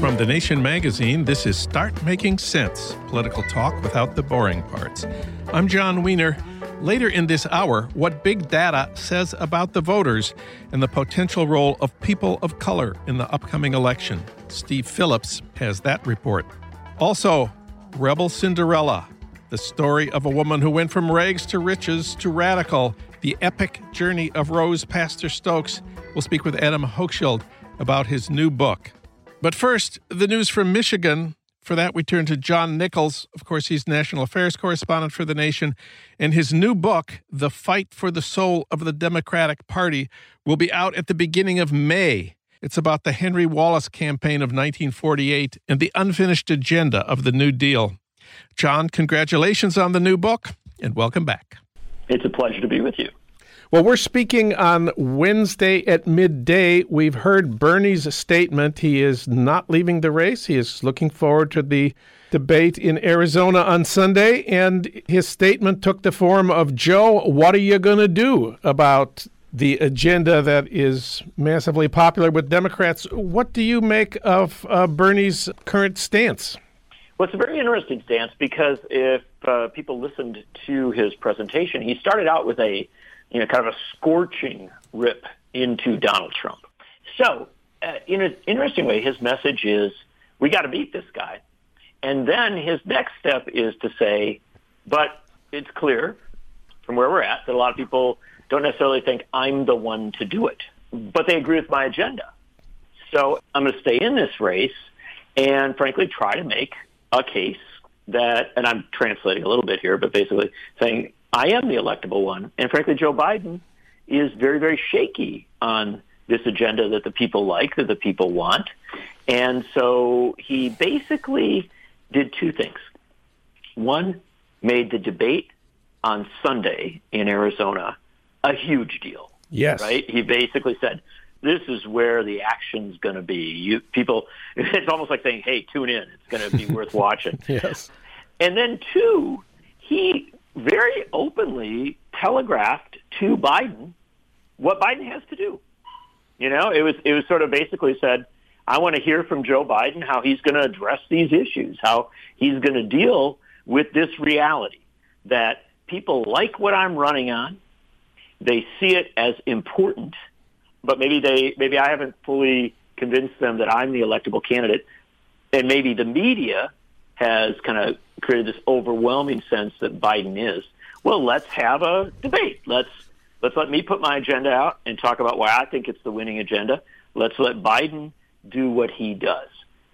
From The Nation magazine, this is Start Making Sense political talk without the boring parts. I'm Jon Wiener. Later in this hour, what big data says about the voters and the potential role of people of color in the upcoming election. Steve Phillips has that report. Also, Rebel Cinderella, the story of a woman who went from rags to riches to radical, the epic journey of Rose Pastor Stokes. We'll speak with Adam Hochschild about his new book. But first, the news from Michigan. For that, we turn to John Nichols. Of course, he's national affairs correspondent for The Nation. And his new book, The Fight for the Soul of the Democratic Party, will be out at the beginning of May. It's about the Henry Wallace campaign of 1948 and the unfinished agenda of the New Deal. John, congratulations on the new book and welcome back. It's a pleasure to be with you. Well, we're speaking on Wednesday at midday. We've heard Bernie's statement. He is not leaving the race. He is looking forward to the debate in Arizona on Sunday. And his statement took the form of Joe, what are you going to do about the agenda that is massively popular with Democrats? What do you make of uh, Bernie's current stance? Well, it's a very interesting stance because if uh, people listened to his presentation, he started out with a you know, kind of a scorching rip into Donald Trump. So, uh, in an interesting way, his message is, we got to beat this guy. And then his next step is to say, but it's clear from where we're at that a lot of people don't necessarily think I'm the one to do it, but they agree with my agenda. So I'm going to stay in this race and frankly try to make a case that, and I'm translating a little bit here, but basically saying I am the electable one. And frankly, Joe Biden is very, very shaky on this agenda that the people like, that the people want. And so he basically did two things. One, made the debate on Sunday in Arizona a huge deal. Yes. Right? He basically said, this is where the action's going to be. You people, it's almost like saying, "Hey, tune in. It's going to be worth watching." yes. And then two, he very openly telegraphed to Biden what Biden has to do. You know, it was it was sort of basically said, I want to hear from Joe Biden how he's going to address these issues, how he's going to deal with this reality that people like what I'm running on. They see it as important, but maybe they maybe I haven't fully convinced them that I'm the electable candidate, and maybe the media has kind of created this overwhelming sense that Biden is. Well, let's have a debate. Let's let's let me put my agenda out and talk about why I think it's the winning agenda. Let's let Biden do what he does.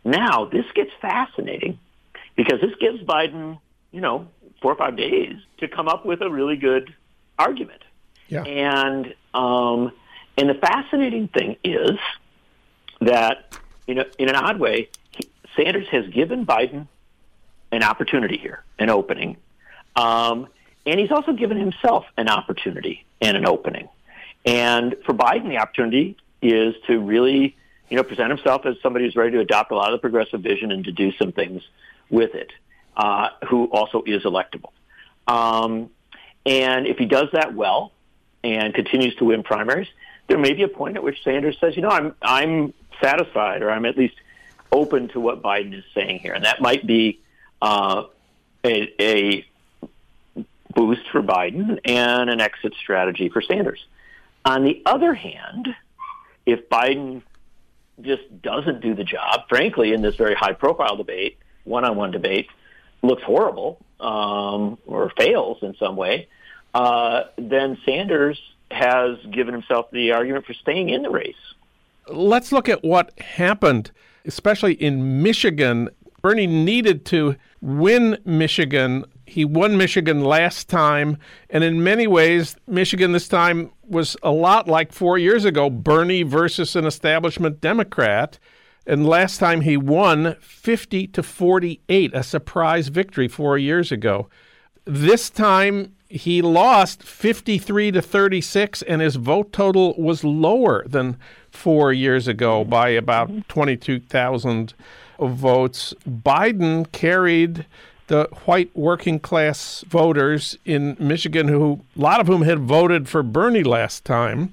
Now, this gets fascinating because this gives Biden, you know, four or five days to come up with a really good argument. Yeah. And um, and the fascinating thing is that, you know, in an odd way, Sanders has given Biden an opportunity here, an opening. Um, and he's also given himself an opportunity and an opening. And for Biden, the opportunity is to really, you know, present himself as somebody who's ready to adopt a lot of the progressive vision and to do some things with it, uh, who also is electable. Um, and if he does that well and continues to win primaries, there may be a point at which Sanders says, you know, I'm I'm satisfied, or I'm at least open to what Biden is saying here, and that might be uh, a, a boost for Biden and an exit strategy for Sanders. On the other hand, if Biden just doesn't do the job, frankly, in this very high profile debate, one on one debate, looks horrible um, or fails in some way, uh, then Sanders has given himself the argument for staying in the race. Let's look at what happened, especially in Michigan. Bernie needed to win Michigan He won Michigan last time, and in many ways, Michigan this time was a lot like four years ago Bernie versus an establishment Democrat. And last time he won 50 to 48, a surprise victory four years ago. This time he lost 53 to 36, and his vote total was lower than four years ago by about 22,000 votes. Biden carried the white working class voters in Michigan, who a lot of whom had voted for Bernie last time.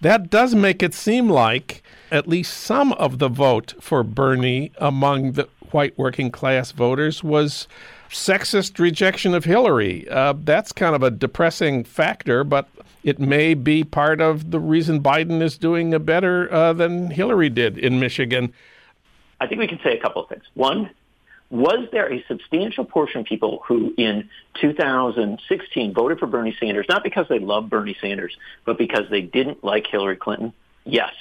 That does make it seem like at least some of the vote for Bernie among the white working class voters was sexist rejection of Hillary. Uh, that's kind of a depressing factor, but it may be part of the reason Biden is doing better uh, than Hillary did in Michigan. I think we can say a couple of things. One, was there a substantial portion of people who in 2016 voted for Bernie Sanders, not because they loved Bernie Sanders, but because they didn't like Hillary Clinton? Yes.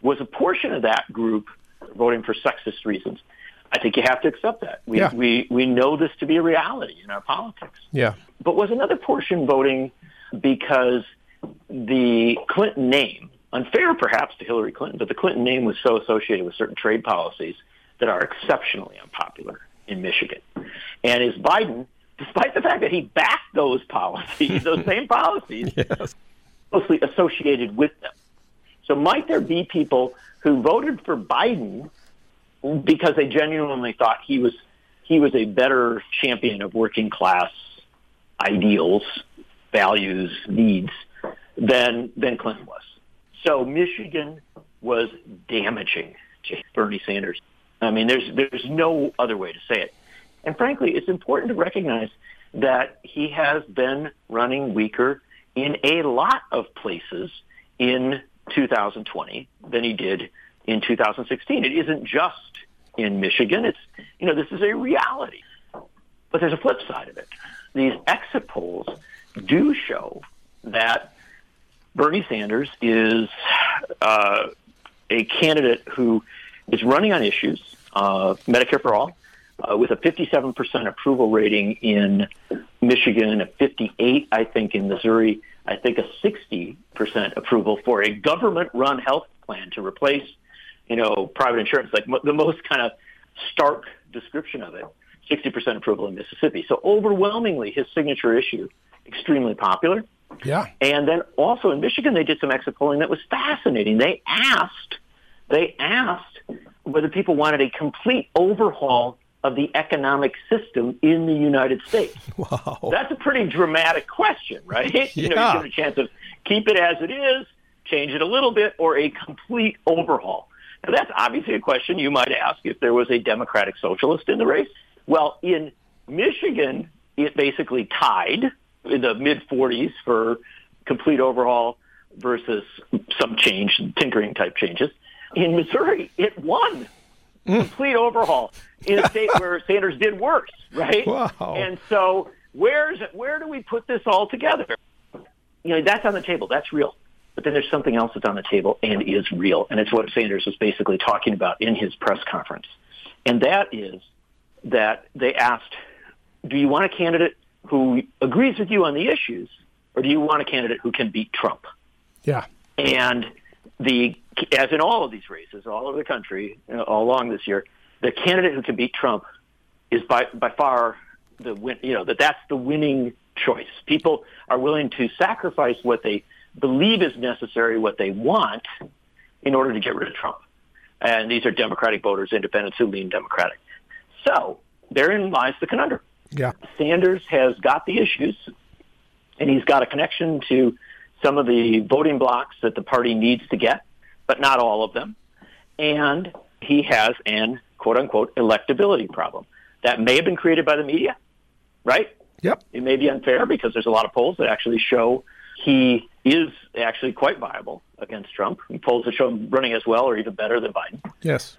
Was a portion of that group voting for sexist reasons? I think you have to accept that. We, yeah. we, we know this to be a reality in our politics. Yeah. But was another portion voting because the Clinton name, unfair perhaps to Hillary Clinton, but the Clinton name was so associated with certain trade policies that are exceptionally unpopular in Michigan. And is Biden, despite the fact that he backed those policies, those same policies, yes. closely associated with them. So might there be people who voted for Biden because they genuinely thought he was he was a better champion of working class ideals, values, needs than than Clinton was. So Michigan was damaging to Bernie Sanders. I mean, there's there's no other way to say it. And frankly, it's important to recognize that he has been running weaker in a lot of places in 2020 than he did in 2016. It isn't just in Michigan. It's you know this is a reality. But there's a flip side of it. These exit polls do show that Bernie Sanders is uh, a candidate who is running on issues, uh, Medicare for all, uh, with a 57% approval rating in Michigan, a 58, I think, in Missouri, I think a 60% approval for a government-run health plan to replace, you know, private insurance, like the most kind of stark description of it. 60% approval in Mississippi. So overwhelmingly, his signature issue, extremely popular. Yeah. And then also in Michigan, they did some exit polling that was fascinating. They asked they asked whether people wanted a complete overhaul of the economic system in the United States. Wow. That's a pretty dramatic question, right? yeah. You know, you get a chance of keep it as it is, change it a little bit, or a complete overhaul. Now, that's obviously a question you might ask if there was a Democratic Socialist in the race. Well, in Michigan, it basically tied in the mid 40s for complete overhaul versus some change, tinkering type changes in Missouri, it won. Mm. Complete overhaul in a state where Sanders did worse, right? Wow. And so where's where do we put this all together? You know, that's on the table. That's real. But then there's something else that's on the table and is real, and it's what Sanders was basically talking about in his press conference. And that is that they asked, do you want a candidate who agrees with you on the issues, or do you want a candidate who can beat Trump? Yeah. And the as in all of these races all over the country all along this year, the candidate who can beat Trump is by by far the win. You know that that's the winning choice. People are willing to sacrifice what they believe is necessary, what they want, in order to get rid of Trump. And these are Democratic voters, independents who lean Democratic. So therein lies the conundrum. Yeah. Sanders has got the issues, and he's got a connection to some of the voting blocs that the party needs to get, but not all of them. And he has an quote unquote electability problem that may have been created by the media, right? Yep. It may be unfair because there's a lot of polls that actually show he is actually quite viable against Trump. He polls that show him running as well or even better than Biden. Yes.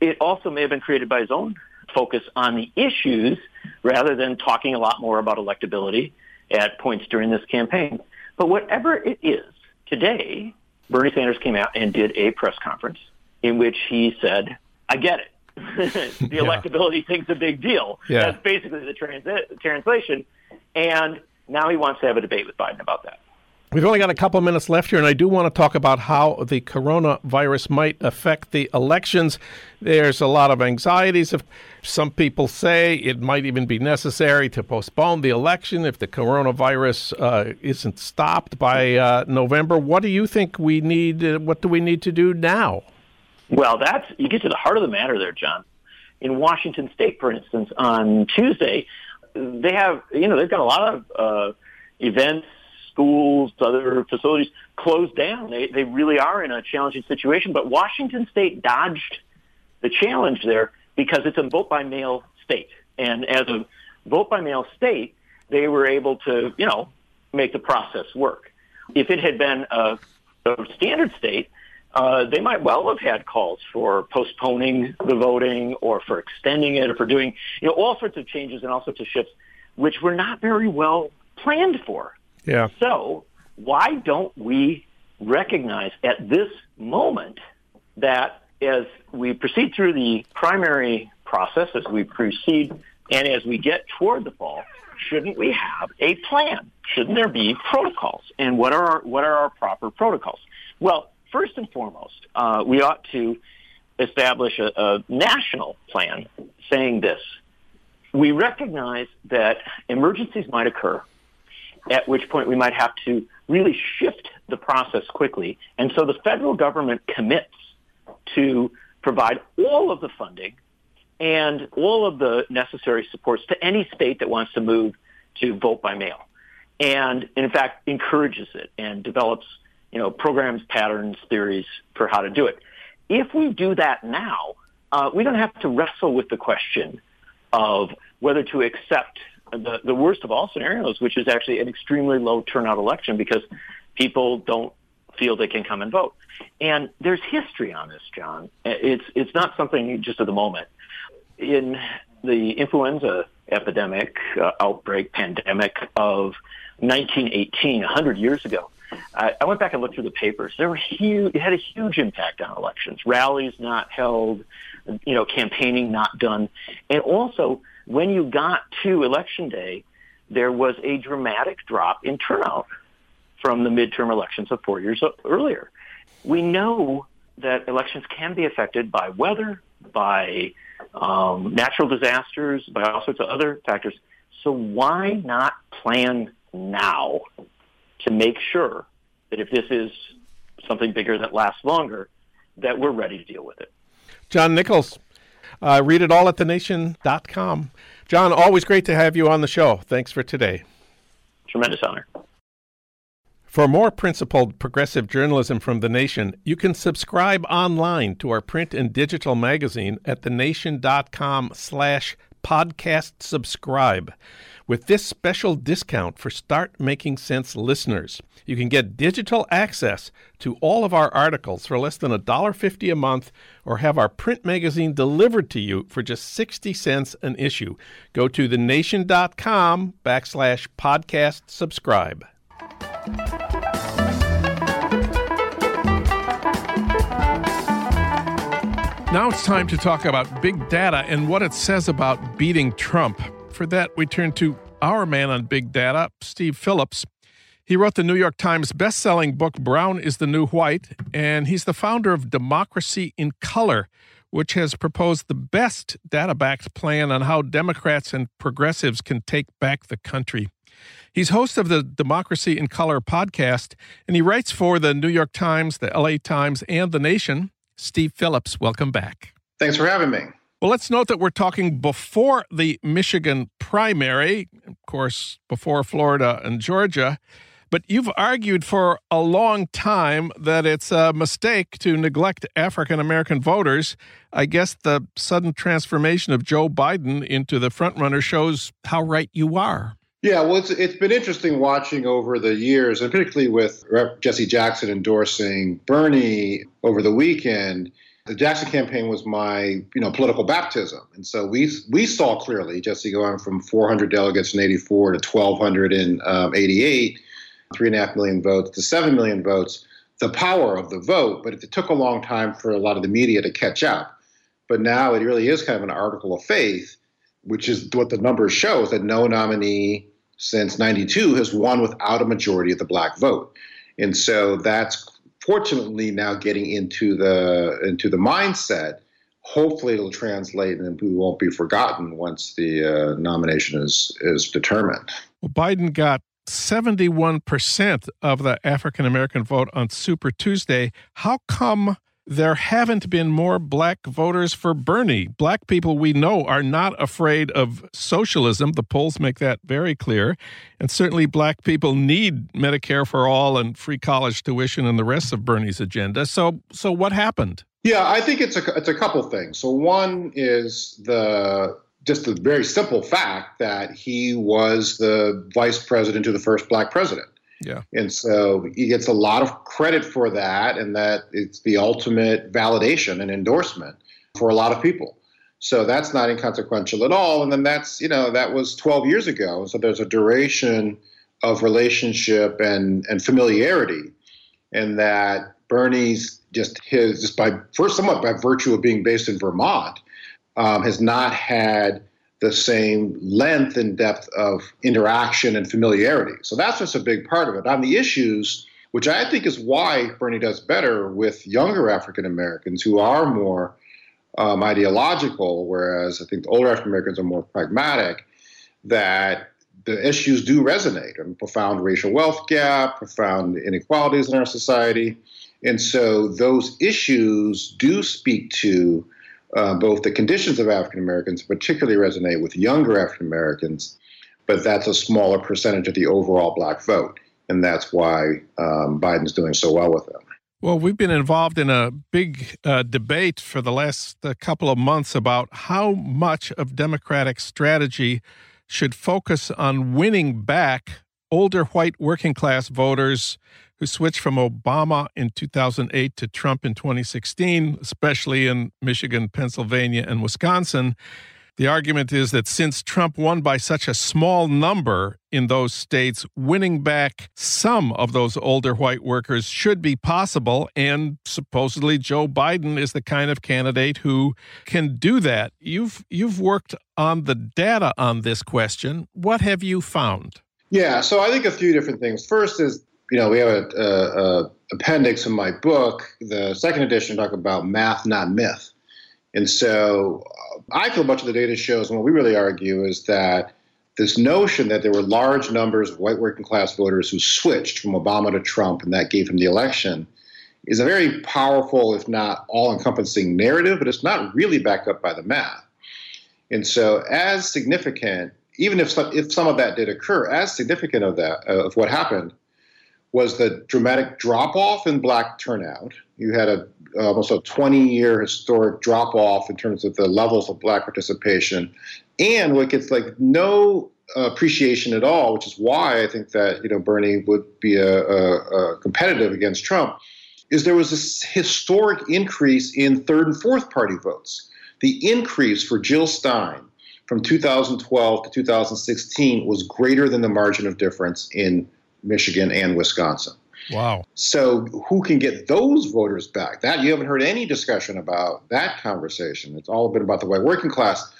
It also may have been created by his own focus on the issues rather than talking a lot more about electability at points during this campaign. But whatever it is, today, Bernie Sanders came out and did a press conference in which he said, I get it. the yeah. electability thing's a big deal. Yeah. That's basically the trans- translation. And now he wants to have a debate with Biden about that. We've only got a couple minutes left here, and I do want to talk about how the coronavirus might affect the elections. There's a lot of anxieties. Some people say it might even be necessary to postpone the election if the coronavirus uh, isn't stopped by uh, November. What do you think we need? Uh, what do we need to do now? Well, that's you get to the heart of the matter there, John. In Washington State, for instance, on Tuesday, they have you know they've got a lot of uh, events schools, other facilities closed down. They, they really are in a challenging situation. But Washington State dodged the challenge there because it's a vote by mail state. And as a vote by mail state, they were able to, you know, make the process work. If it had been a, a standard state, uh, they might well have had calls for postponing the voting or for extending it or for doing, you know, all sorts of changes and all sorts of shifts, which were not very well planned for. Yeah. So why don't we recognize at this moment that as we proceed through the primary process, as we proceed and as we get toward the fall, shouldn't we have a plan? Shouldn't there be protocols? And what are our, what are our proper protocols? Well, first and foremost, uh, we ought to establish a, a national plan saying this. We recognize that emergencies might occur at which point we might have to really shift the process quickly. And so the federal government commits to provide all of the funding and all of the necessary supports to any state that wants to move to vote by mail. And in fact, encourages it and develops, you know, programs, patterns, theories for how to do it. If we do that now, uh, we don't have to wrestle with the question of whether to accept the, the worst of all scenarios, which is actually an extremely low turnout election because people don't feel they can come and vote. And there's history on this, John. It's it's not something just at the moment. In the influenza epidemic, uh, outbreak, pandemic of 1918, 100 years ago, I, I went back and looked through the papers. There were huge, it had a huge impact on elections. Rallies not held, you know, campaigning not done, and also when you got to election day, there was a dramatic drop in turnout from the midterm elections of four years earlier. We know that elections can be affected by weather, by um, natural disasters, by all sorts of other factors. So why not plan now to make sure that if this is something bigger that lasts longer, that we're ready to deal with it? John Nichols, uh, read it all at thenation.com. John, always great to have you on the show. Thanks for today. Tremendous honor. For more principled progressive journalism from The Nation, you can subscribe online to our print and digital magazine at thenation.com slash podcast subscribe with this special discount for Start Making Sense listeners. You can get digital access to all of our articles for less than $1.50 a month or have our print magazine delivered to you for just 60 cents an issue. Go to thenation.com backslash podcast subscribe. Now it's time to talk about big data and what it says about beating Trump. For that, we turn to our man on big data, Steve Phillips. He wrote the New York Times best-selling book Brown is the New White, and he's the founder of Democracy in Color, which has proposed the best data-backed plan on how Democrats and progressives can take back the country. He's host of the Democracy in Color podcast, and he writes for the New York Times, the LA Times, and The Nation. Steve Phillips, welcome back. Thanks for having me. Well, let's note that we're talking before the Michigan primary, of course, before Florida and Georgia. But you've argued for a long time that it's a mistake to neglect African American voters. I guess the sudden transformation of Joe Biden into the frontrunner shows how right you are. Yeah, well, it's, it's been interesting watching over the years, and particularly with Jesse Jackson endorsing Bernie over the weekend the Jackson campaign was my, you know, political baptism, and so we we saw clearly Jesse going from 400 delegates in '84 to 1,200 in um, '88, three and a half million votes to seven million votes, the power of the vote. But it took a long time for a lot of the media to catch up. but now it really is kind of an article of faith, which is what the numbers show that no nominee since 92 has won without a majority of the black vote. And so that's fortunately now getting into the into the mindset. Hopefully, it'll translate and we won't be forgotten once the uh, nomination is is determined. Well, Biden got 71% of the African American vote on Super Tuesday. How come there haven't been more black voters for Bernie. Black people we know are not afraid of socialism. The polls make that very clear. And certainly black people need Medicare for all and free college tuition and the rest of Bernie's agenda. So so what happened? Yeah, I think it's a it's a couple things. So one is the just the very simple fact that he was the vice president to the first black president. Yeah. And so he gets a lot of credit for that, and that it's the ultimate validation and endorsement for a lot of people. So that's not inconsequential at all. And then that's, you know, that was 12 years ago. So there's a duration of relationship and, and familiarity, and that Bernie's just his, just by first, somewhat by virtue of being based in Vermont, um, has not had the same length and depth of interaction and familiarity. So that's just a big part of it. On the issues, which I think is why Bernie does better with younger African Americans who are more um, ideological, whereas I think the older African Americans are more pragmatic, that the issues do resonate. Mean, profound racial wealth gap, profound inequalities in our society. And so those issues do speak to uh, both the conditions of African Americans particularly resonate with younger African Americans, but that's a smaller percentage of the overall black vote. And that's why um, Biden's doing so well with them. Well, we've been involved in a big uh, debate for the last uh, couple of months about how much of Democratic strategy should focus on winning back older white working class voters who switched from Obama in 2008 to Trump in 2016, especially in Michigan, Pennsylvania, and Wisconsin. The argument is that since Trump won by such a small number in those states, winning back some of those older white workers should be possible. And supposedly Joe Biden is the kind of candidate who can do that. You've you've worked on the data on this question. What have you found? Yeah, so I think a few different things. First is you know, we have a, a, a, appendix in my book, the second edition, talk about math, not myth. And so uh, I feel much of the data shows, and what we really argue is that this notion that there were large numbers of white working class voters who switched from Obama to Trump and that gave him the election is a very powerful, if not all encompassing narrative, but it's not really backed up by the math. And so, as significant, even if some, if some of that did occur, as significant of that, of what happened, was the dramatic drop off in black turnout. You had a almost a 20 year historic drop off in terms of the levels of black participation, and what gets like no appreciation at all, which is why I think that you know Bernie would be a, a, a competitive against Trump. Is there was this historic increase in third and fourth party votes. The increase for Jill Stein from 2012 to 2016 was greater than the margin of difference in Michigan, and Wisconsin. Wow. So who can get those voters back? That you haven't heard any discussion about that conversation. It's all been about the white working class.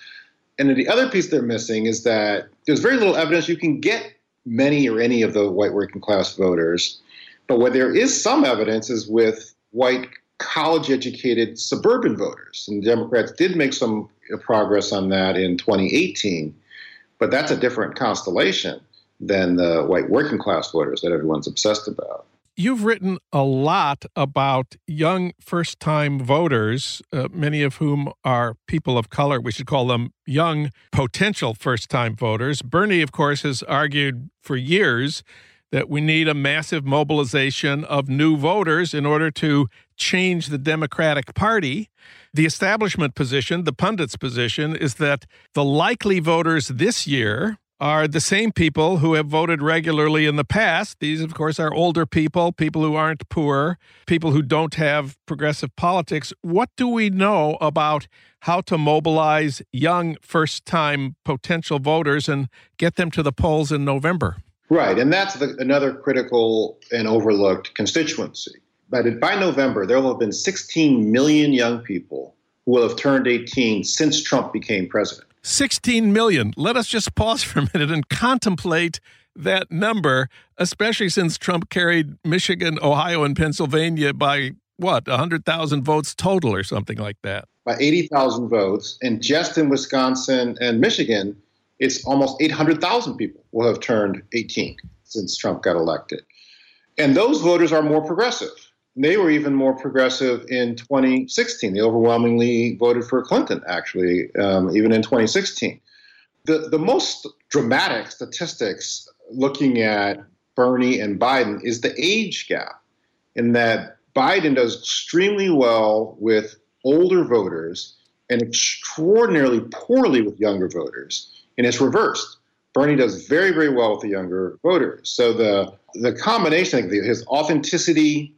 And then the other piece they're missing is that there's very little evidence you can get many or any of the white working class voters. But where there is some evidence is with white college educated suburban voters. And the Democrats did make some progress on that in 2018, but that's a different constellation than the white working class voters that everyone's obsessed about. You've written a lot about young first time voters, uh, many of whom are people of color. We should call them young potential first time voters. Bernie, of course, has argued for years that we need a massive mobilization of new voters in order to change the Democratic Party. The establishment position, the pundits' position, is that the likely voters this year are the same people who have voted regularly in the past. These, of course, are older people, people who aren't poor, people who don't have progressive politics. What do we know about how to mobilize young first time potential voters and get them to the polls in November? Right. And that's the, another critical and overlooked constituency. But by November, there will have been 16 million young people who will have turned 18 since Trump became president. 16 million. Let us just pause for a minute and contemplate that number, especially since Trump carried Michigan, Ohio, and Pennsylvania by what, 100,000 votes total or something like that? By 80,000 votes. And just in Wisconsin and Michigan, it's almost 800,000 people will have turned 18 since Trump got elected. And those voters are more progressive. They were even more progressive in 2016. They overwhelmingly voted for Clinton, actually, um, even in 2016. The, the most dramatic statistics looking at Bernie and Biden is the age gap, in that Biden does extremely well with older voters and extraordinarily poorly with younger voters. And it's reversed. Bernie does very, very well with the younger voters. So the the combination, of his authenticity,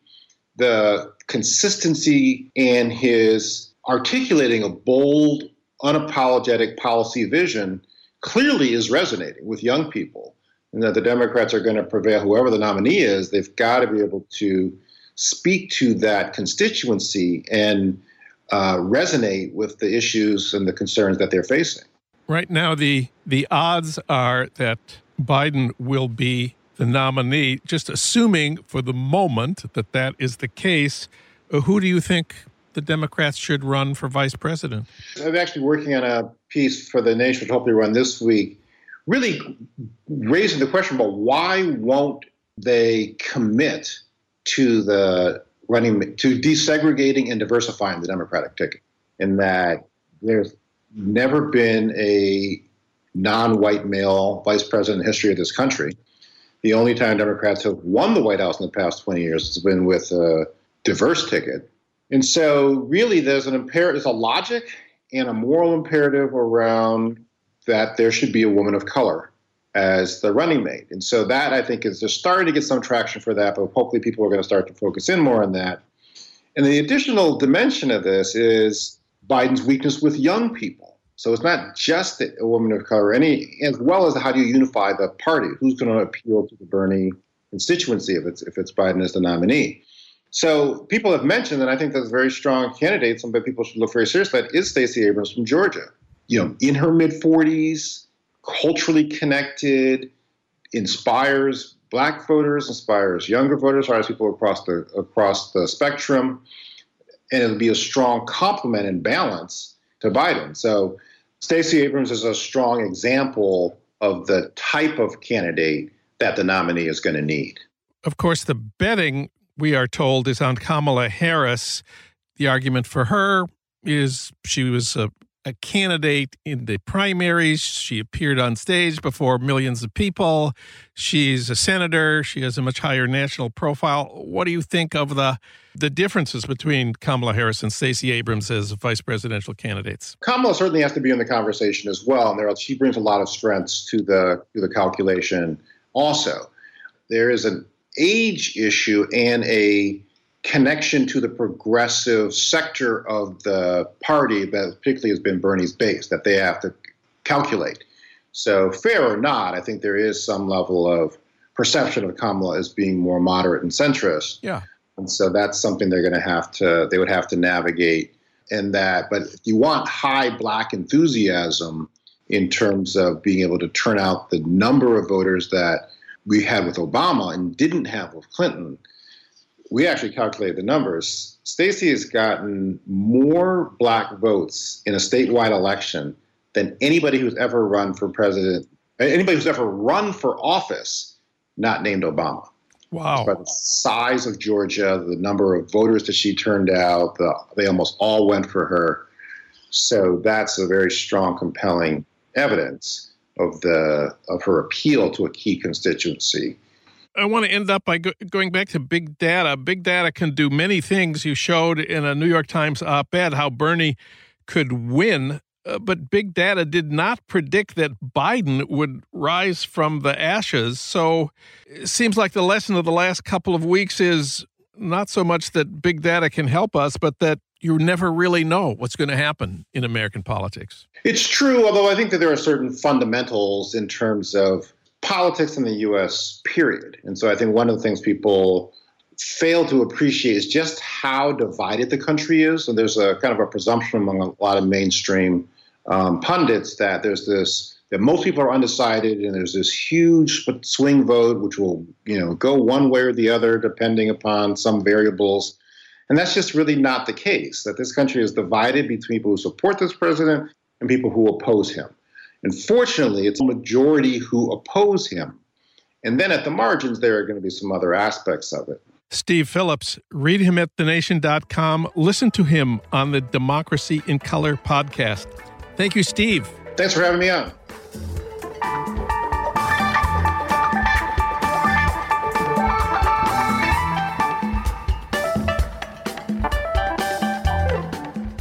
the consistency, and his articulating a bold, unapologetic policy vision clearly is resonating with young people. And that the Democrats are going to prevail, whoever the nominee is, they've got to be able to speak to that constituency and uh, resonate with the issues and the concerns that they're facing. Right now, the the odds are that Biden will be the nominee. Just assuming for the moment that that is the case, uh, who do you think the Democrats should run for vice president? I'm actually working on a piece for the Nation, which hopefully run this week, really raising the question about why won't they commit to the running to desegregating and diversifying the Democratic ticket, in that there's never been a non-white male vice president in the history of this country. The only time Democrats have won the White House in the past 20 years has been with a diverse ticket. And so really there's an imperative, there's a logic and a moral imperative around that there should be a woman of color as the running mate. And so that I think is just starting to get some traction for that, but hopefully people are going to start to focus in more on that. And the additional dimension of this is Biden's weakness with young people. So it's not just a woman of color, any as well as how do you unify the party? Who's going to appeal to the Bernie constituency if it's if it's Biden as the nominee? So people have mentioned, and I think that's a very strong candidate. Some people should look very seriously at is Stacey Abrams from Georgia. You know, in her mid 40s, culturally connected, inspires black voters, inspires younger voters, inspires people across the across the spectrum and it'll be a strong complement and balance to Biden. So Stacey Abrams is a strong example of the type of candidate that the nominee is going to need. Of course, the betting we are told is on Kamala Harris. The argument for her is she was a a candidate in the primaries. She appeared on stage before millions of people. She's a senator. She has a much higher national profile. What do you think of the the differences between Kamala Harris and Stacey Abrams as vice presidential candidates? Kamala certainly has to be in the conversation as well, and there she brings a lot of strengths to the to the calculation. Also, there is an age issue and a connection to the progressive sector of the party that particularly has been Bernie's base that they have to calculate. So, fair or not, I think there is some level of perception of Kamala as being more moderate and centrist. Yeah. And so that's something they're going to have to, they would have to navigate in that. But if you want high black enthusiasm in terms of being able to turn out the number of voters that we had with Obama and didn't have with Clinton, we actually calculated the numbers. Stacey has gotten more black votes in a statewide election than anybody who's ever run for president, anybody who's ever run for office, not named Obama. Wow. By the size of Georgia, the number of voters that she turned out, the, they almost all went for her. So that's a very strong, compelling evidence of the of her appeal to a key constituency. I want to end up by go- going back to big data. Big data can do many things. You showed in a New York Times op ed how Bernie could win, uh, but big data did not predict that Biden would rise from the ashes. So it seems like the lesson of the last couple of weeks is not so much that big data can help us, but that you never really know what's going to happen in American politics. It's true, although I think that there are certain fundamentals in terms of politics in the U.S. period. And so I think one of the things people fail to appreciate is just how divided the country is. And there's a kind of a presumption among a lot of mainstream um, pundits that there's this that most people are undecided and there's this huge swing vote which will you know go one way or the other depending upon some variables. And that's just really not the case that this country is divided between people who support this president and people who oppose him. And fortunately it's a majority who oppose him. And then at the margins there are going to be some other aspects of it Steve Phillips. Read him at thenation.com. Listen to him on the Democracy in Color podcast. Thank you, Steve. Thanks for having me on.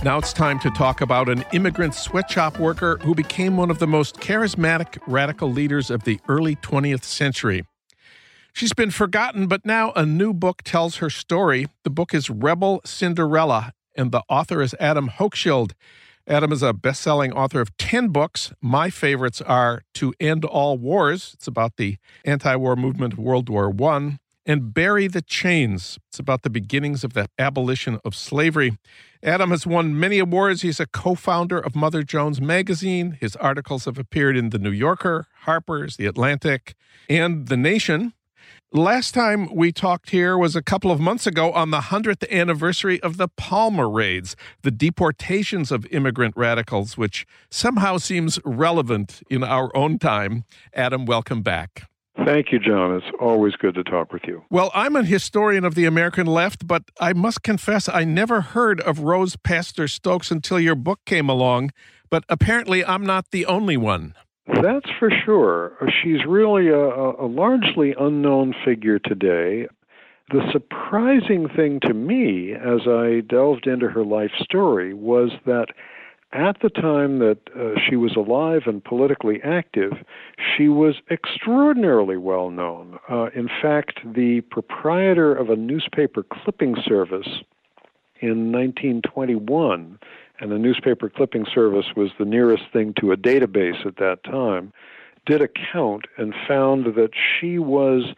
Now it's time to talk about an immigrant sweatshop worker who became one of the most charismatic radical leaders of the early 20th century. She's been forgotten, but now a new book tells her story. The book is Rebel Cinderella, and the author is Adam Hochschild. Adam is a best selling author of 10 books. My favorites are To End All Wars, it's about the anti war movement of World War I, and Bury the Chains, it's about the beginnings of the abolition of slavery. Adam has won many awards. He's a co founder of Mother Jones magazine. His articles have appeared in The New Yorker, Harper's, The Atlantic, and The Nation. Last time we talked here was a couple of months ago on the 100th anniversary of the Palmer raids, the deportations of immigrant radicals, which somehow seems relevant in our own time. Adam, welcome back. Thank you, John. It's always good to talk with you. Well, I'm a historian of the American left, but I must confess I never heard of Rose Pastor Stokes until your book came along. But apparently, I'm not the only one. That's for sure. She's really a, a largely unknown figure today. The surprising thing to me as I delved into her life story was that at the time that uh, she was alive and politically active, she was extraordinarily well known. Uh, in fact, the proprietor of a newspaper clipping service in 1921 and the newspaper clipping service was the nearest thing to a database at that time, did a count and found that she was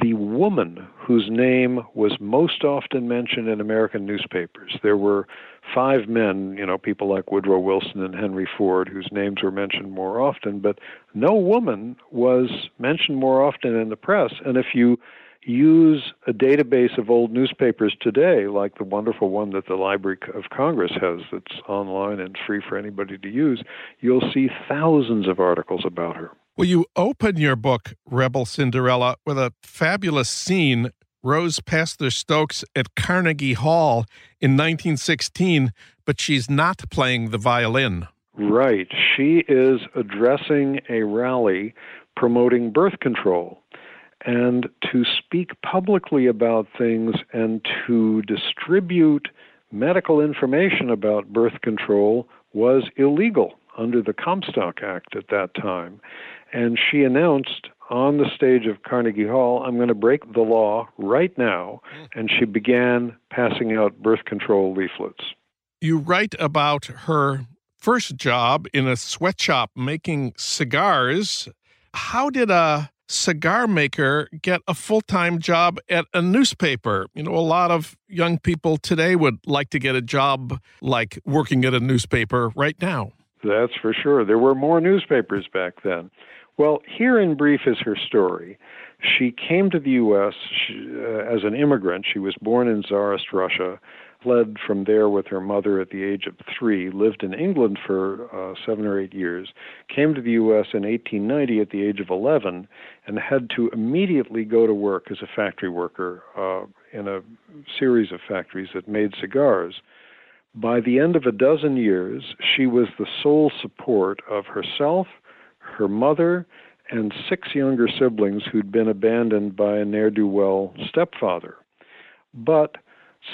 the woman whose name was most often mentioned in American newspapers. There were five men, you know, people like Woodrow Wilson and Henry Ford, whose names were mentioned more often, but no woman was mentioned more often in the press. And if you use a database of old newspapers today, like the wonderful one that the Library of Congress has that's online and free for anybody to use, you'll see thousands of articles about her. Well, you open your book, Rebel Cinderella, with a fabulous scene. Rose Pastor Stokes at Carnegie Hall in 1916, but she's not playing the violin. Right. She is addressing a rally promoting birth control and to speak publicly about things and to distribute medical information about birth control was illegal under the Comstock Act at that time. And she announced on the stage of Carnegie Hall, I'm going to break the law right now. And she began passing out birth control leaflets. You write about her first job in a sweatshop making cigars. How did a cigar maker get a full time job at a newspaper. You know, a lot of young people today would like to get a job like working at a newspaper right now. That's for sure. There were more newspapers back then. Well, here in brief is her story. She came to the U.S. She, uh, as an immigrant. She was born in Tsarist Russia fled from there with her mother at the age of three, lived in England for uh, seven or eight years, came to the U.S. in 1890 at the age of 11, and had to immediately go to work as a factory worker uh, in a series of factories that made cigars. By the end of a dozen years, she was the sole support of herself, her mother, and six younger siblings who'd been abandoned by a ne'er do well stepfather. But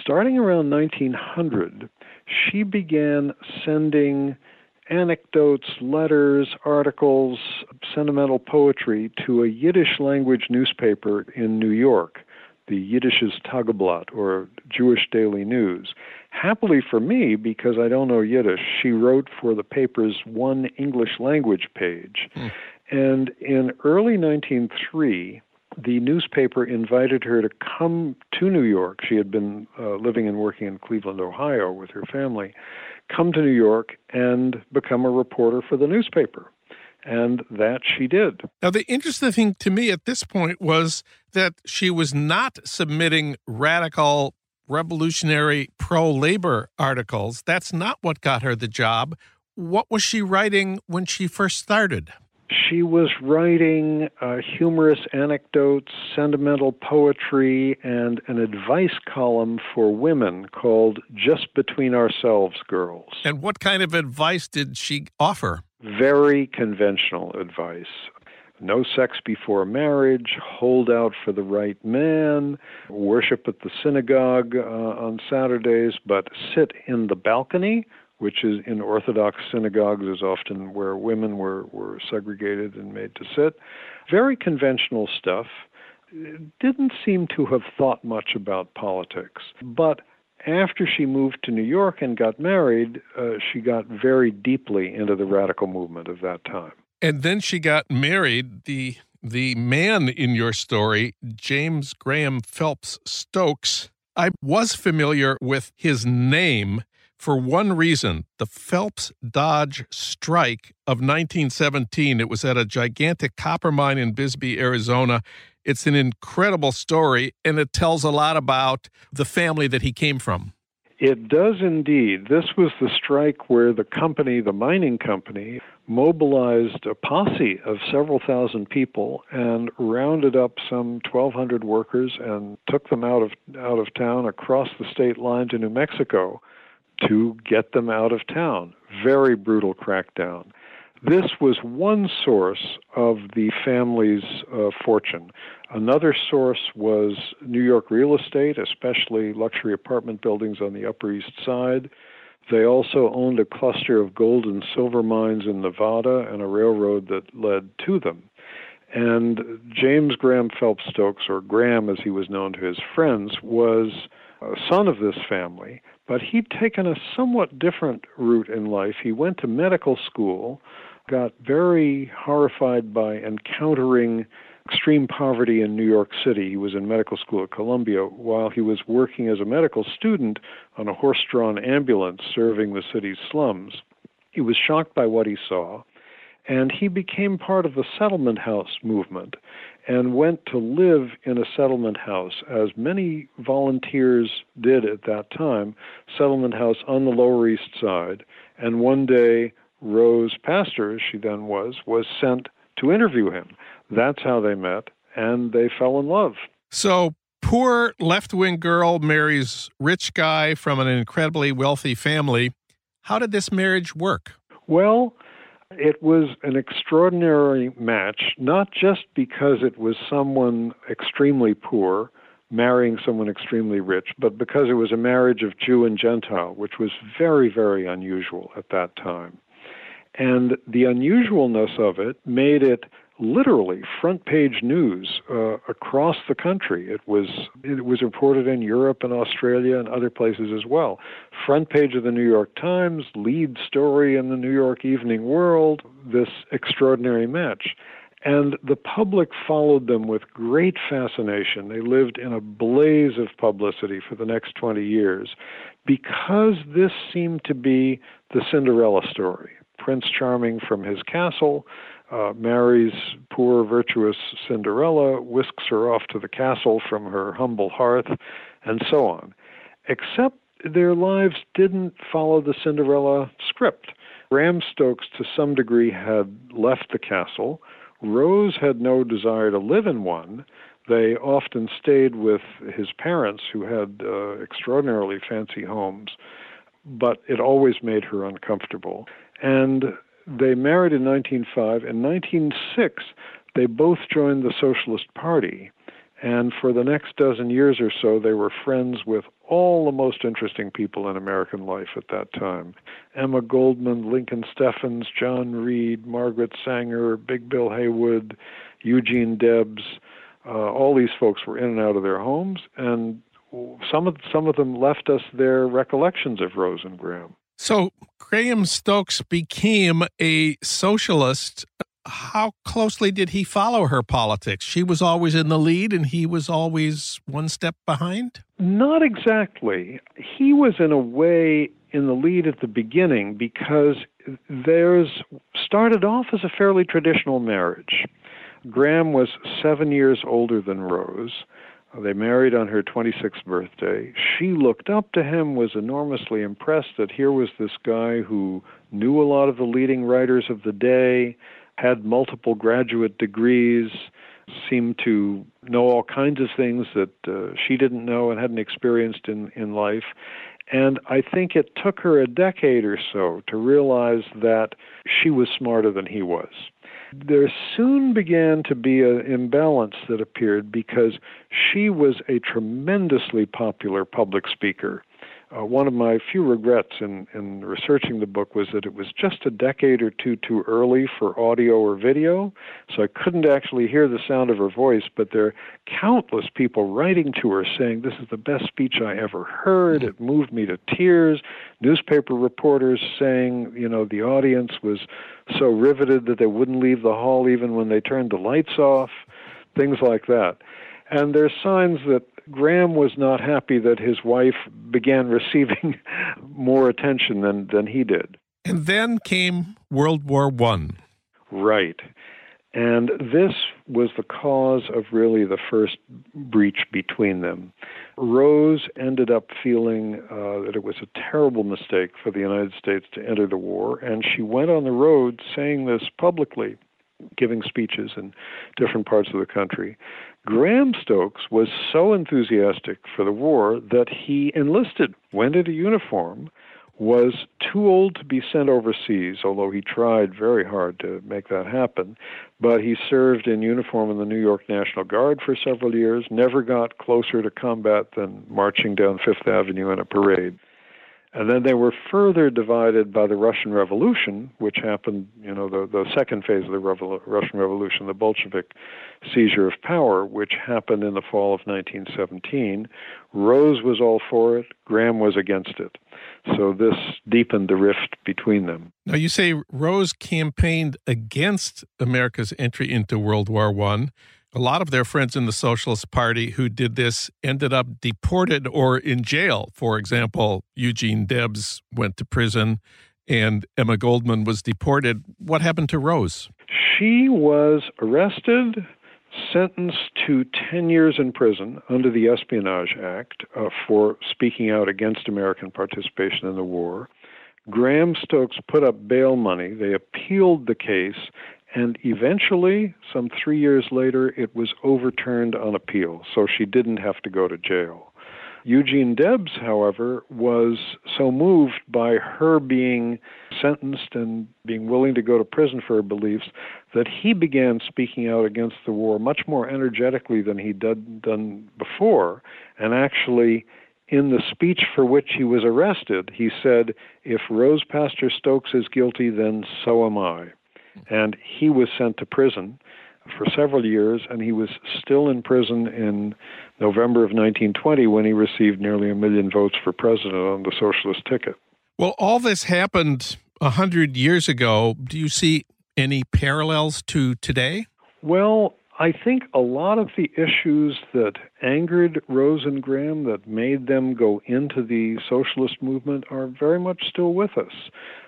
starting around 1900, she began sending anecdotes, letters, articles, sentimental poetry to a Yiddish language newspaper in New York, the Yiddisches Tageblatt, or Jewish Daily News. Happily for me, because I don't know Yiddish, she wrote for the paper's one English language page. Mm. And in early 1903, the newspaper invited her to come to New York. She had been uh, living and working in Cleveland, Ohio with her family. Come to New York and become a reporter for the newspaper. And that she did. Now, the interesting thing to me at this point was that she was not submitting radical, revolutionary, pro labor articles. That's not what got her the job. What was she writing when she first started? She was writing uh, humorous anecdotes, sentimental poetry, and an advice column for women called Just Between Ourselves Girls. And what kind of advice did she offer? Very conventional advice. No sex before marriage, hold out for the right man, worship at the synagogue uh, on Saturdays, but sit in the balcony which is in Orthodox synagogues is often where women were, were segregated and made to sit. Very conventional stuff. Didn't seem to have thought much about politics. But after she moved to New York and got married, uh, she got very deeply into the radical movement of that time. And then she got married. The the man in your story, James Graham Phelps Stokes, I was familiar with his name for one reason the Phelps Dodge strike of 1917. It was at a gigantic copper mine in Bisbee, Arizona. It's an incredible story, and it tells a lot about the family that he came from. It does indeed. This was the strike where the company, the mining company, mobilized a posse of several thousand people and rounded up some 1,200 workers and took them out of out of town across the state line to New Mexico to get them out of town. Very brutal crackdown. This was one source of the family's uh, fortune. Another source was New York real estate, especially luxury apartment buildings on the Upper East Side. They also owned a cluster of gold and silver mines in Nevada and a railroad that led to them. And James Graham Phelps Stokes, or Graham as he was known to his friends, was son of this family, but he'd taken a somewhat different route in life. He went to medical school, got very horrified by encountering extreme poverty in New York City. He was in medical school at Columbia while he was working as a medical student on a horse drawn ambulance serving the city's slums. He was shocked by what he saw, and he became part of the settlement house movement and went to live in a settlement house, as many volunteers did at that time, settlement house on the Lower East Side. And one day, Rose Pastor, as she then was, was sent to interview him. That's how they met, and they fell in love. So, poor left wing girl marries rich guy from an incredibly wealthy family. How did this marriage work? Well, it was an extraordinary match, not just because it was someone extremely poor marrying someone extremely rich, but because it was a marriage of Jew and Gentile, which was very, very unusual at that time. And the unusualness of it made it literally front page news uh, across the country. It was it was reported in Europe and Australia and other places as well. Front page of the New York Times, lead story in the New York Evening World. This extraordinary match. And the public followed them with great fascination. They lived in a blaze of publicity for the next 20 years because this seemed to be the Cinderella story. Prince Charming from his castle uh, marries poor, virtuous Cinderella, whisks her off to the castle from her humble hearth, and so on. Except their lives didn't follow the Cinderella script. Graham Stokes, to some degree, had left the castle. Rose had no desire to live in one. They often stayed with his parents, who had uh, extraordinarily fancy homes, but it always made her uncomfortable. And they married in 1905. In 1906, they both joined the Socialist Party. And for the next dozen years or so, they were friends with all the most interesting people in American life at that time Emma Goldman, Lincoln Steffens, John Reed, Margaret Sanger, Big Bill Haywood, Eugene Debs. Uh, all these folks were in and out of their homes, and some of some of them left us their recollections of Rose and Graham. So Graham Stokes became a socialist. how closely did he follow her politics? She was always in the lead and he was always one step behind? Not exactly. He was, in a way, in the lead at the beginning because theirs started off as a fairly traditional marriage. Graham was seven years older than Rose. They married on her 26th birthday. She looked up to him, was enormously impressed that here was this guy who knew a lot of the leading writers of the day, had multiple graduate degrees, seemed to know all kinds of things that uh, she didn't know and hadn't experienced in, in life. And I think it took her a decade or so to realize that she was smarter than he was. There soon began to be an imbalance that appeared because she was a tremendously popular public speaker. Uh, one of my few regrets in, in researching the book was that it was just a decade or two too early for audio or video, so I couldn't actually hear the sound of her voice. But there are countless people writing to her saying, This is the best speech I ever heard. It moved me to tears. Newspaper reporters saying, you know, the audience was so riveted that they wouldn't leave the hall even when they turned the lights off, things like that. And there's signs that Graham was not happy that his wife began receiving more attention than, than he did. And then came World War One. Right. And this was the cause of really the first breach between them. Rose ended up feeling uh, that it was a terrible mistake for the United States to enter the war, and she went on the road saying this publicly, giving speeches in different parts of the country. Graham Stokes was so enthusiastic for the war that he enlisted, went into uniform, was too old to be sent overseas, although he tried very hard to make that happen. But he served in uniform in the New York National Guard for several years, never got closer to combat than marching down Fifth Avenue in a parade. And then they were further divided by the Russian Revolution, which happened, you know, the, the second phase of the Russian Revolution, the Bolshevik seizure of power, which happened in the fall of 1917. Rose was all for it, Graham was against it. So this deepened the rift between them. Now, you say Rose campaigned against America's entry into World War One. A lot of their friends in the Socialist Party who did this ended up deported or in jail. For example, Eugene Debs went to prison and Emma Goldman was deported. What happened to Rose? She was arrested, sentenced to 10 years in prison under the Espionage Act uh, for speaking out against American participation in the war. Graham Stokes put up bail money. They appealed the case, and eventually, some three years later, it was overturned on appeal, so she didn't have to go to jail. Eugene Debs, however, was so moved by her being sentenced and being willing to go to prison for her beliefs that he began speaking out against the war much more energetically than he'd done before. And actually, in the speech for which he was arrested, he said, If Rose Pastor Stokes is guilty, then so am I. And he was sent to prison for several years, and he was still in prison in November of 1920 when he received nearly a million votes for president on the socialist ticket. Well, all this happened a hundred years ago. Do you see any parallels to today? Well, I think a lot of the issues that angered Rose and Graham, that made them go into the socialist movement, are very much still with us.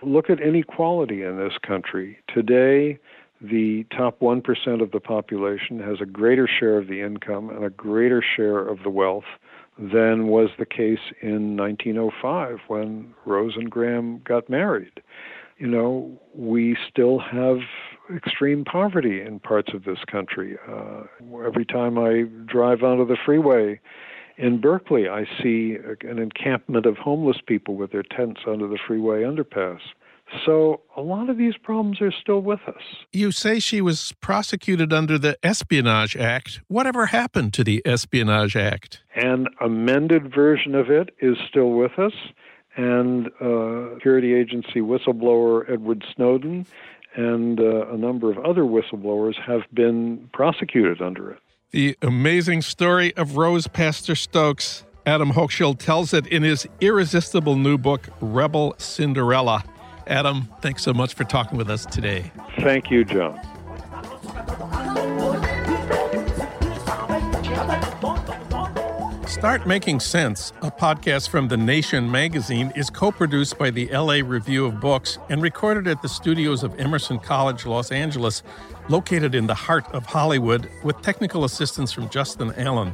Look at inequality in this country. Today, the top 1% of the population has a greater share of the income and a greater share of the wealth than was the case in 1905 when Rose and Graham got married. You know, we still have extreme poverty in parts of this country. Uh, every time I drive onto the freeway in Berkeley, I see an encampment of homeless people with their tents under the freeway underpass. So a lot of these problems are still with us. You say she was prosecuted under the Espionage Act. Whatever happened to the Espionage Act? An amended version of it is still with us. And uh, security agency whistleblower Edward Snowden and uh, a number of other whistleblowers have been prosecuted under it. The amazing story of Rose Pastor Stokes. Adam Hochschild tells it in his irresistible new book, Rebel Cinderella. Adam, thanks so much for talking with us today. Thank you, Jon. Start Making Sense, a podcast from The Nation magazine, is co produced by the LA Review of Books and recorded at the studios of Emerson College, Los Angeles, located in the heart of Hollywood, with technical assistance from Justin Allen.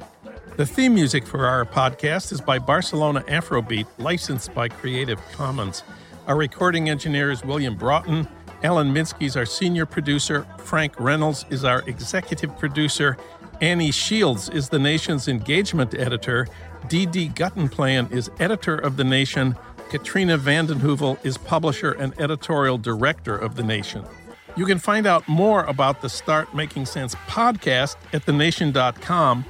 The theme music for our podcast is by Barcelona Afrobeat, licensed by Creative Commons. Our recording engineer is William Broughton. Alan Minsky is our senior producer. Frank Reynolds is our executive producer. Annie Shields is the nation's engagement editor. D.D. Guttenplan is editor of The Nation. Katrina vanden Heuvel is publisher and editorial director of The Nation. You can find out more about the Start Making Sense podcast at thenation.com,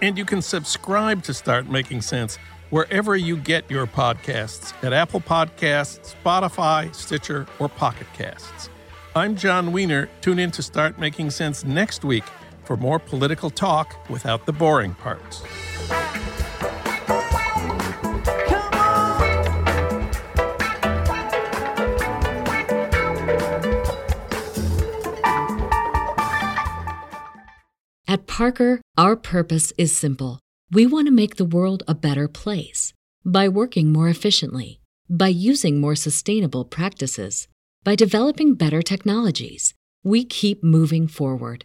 and you can subscribe to Start Making Sense wherever you get your podcasts at Apple Podcasts, Spotify, Stitcher, or Pocket Casts. I'm Jon Wiener. Tune in to Start Making Sense next week for more political talk without the boring parts. At Parker, our purpose is simple. We want to make the world a better place by working more efficiently, by using more sustainable practices, by developing better technologies. We keep moving forward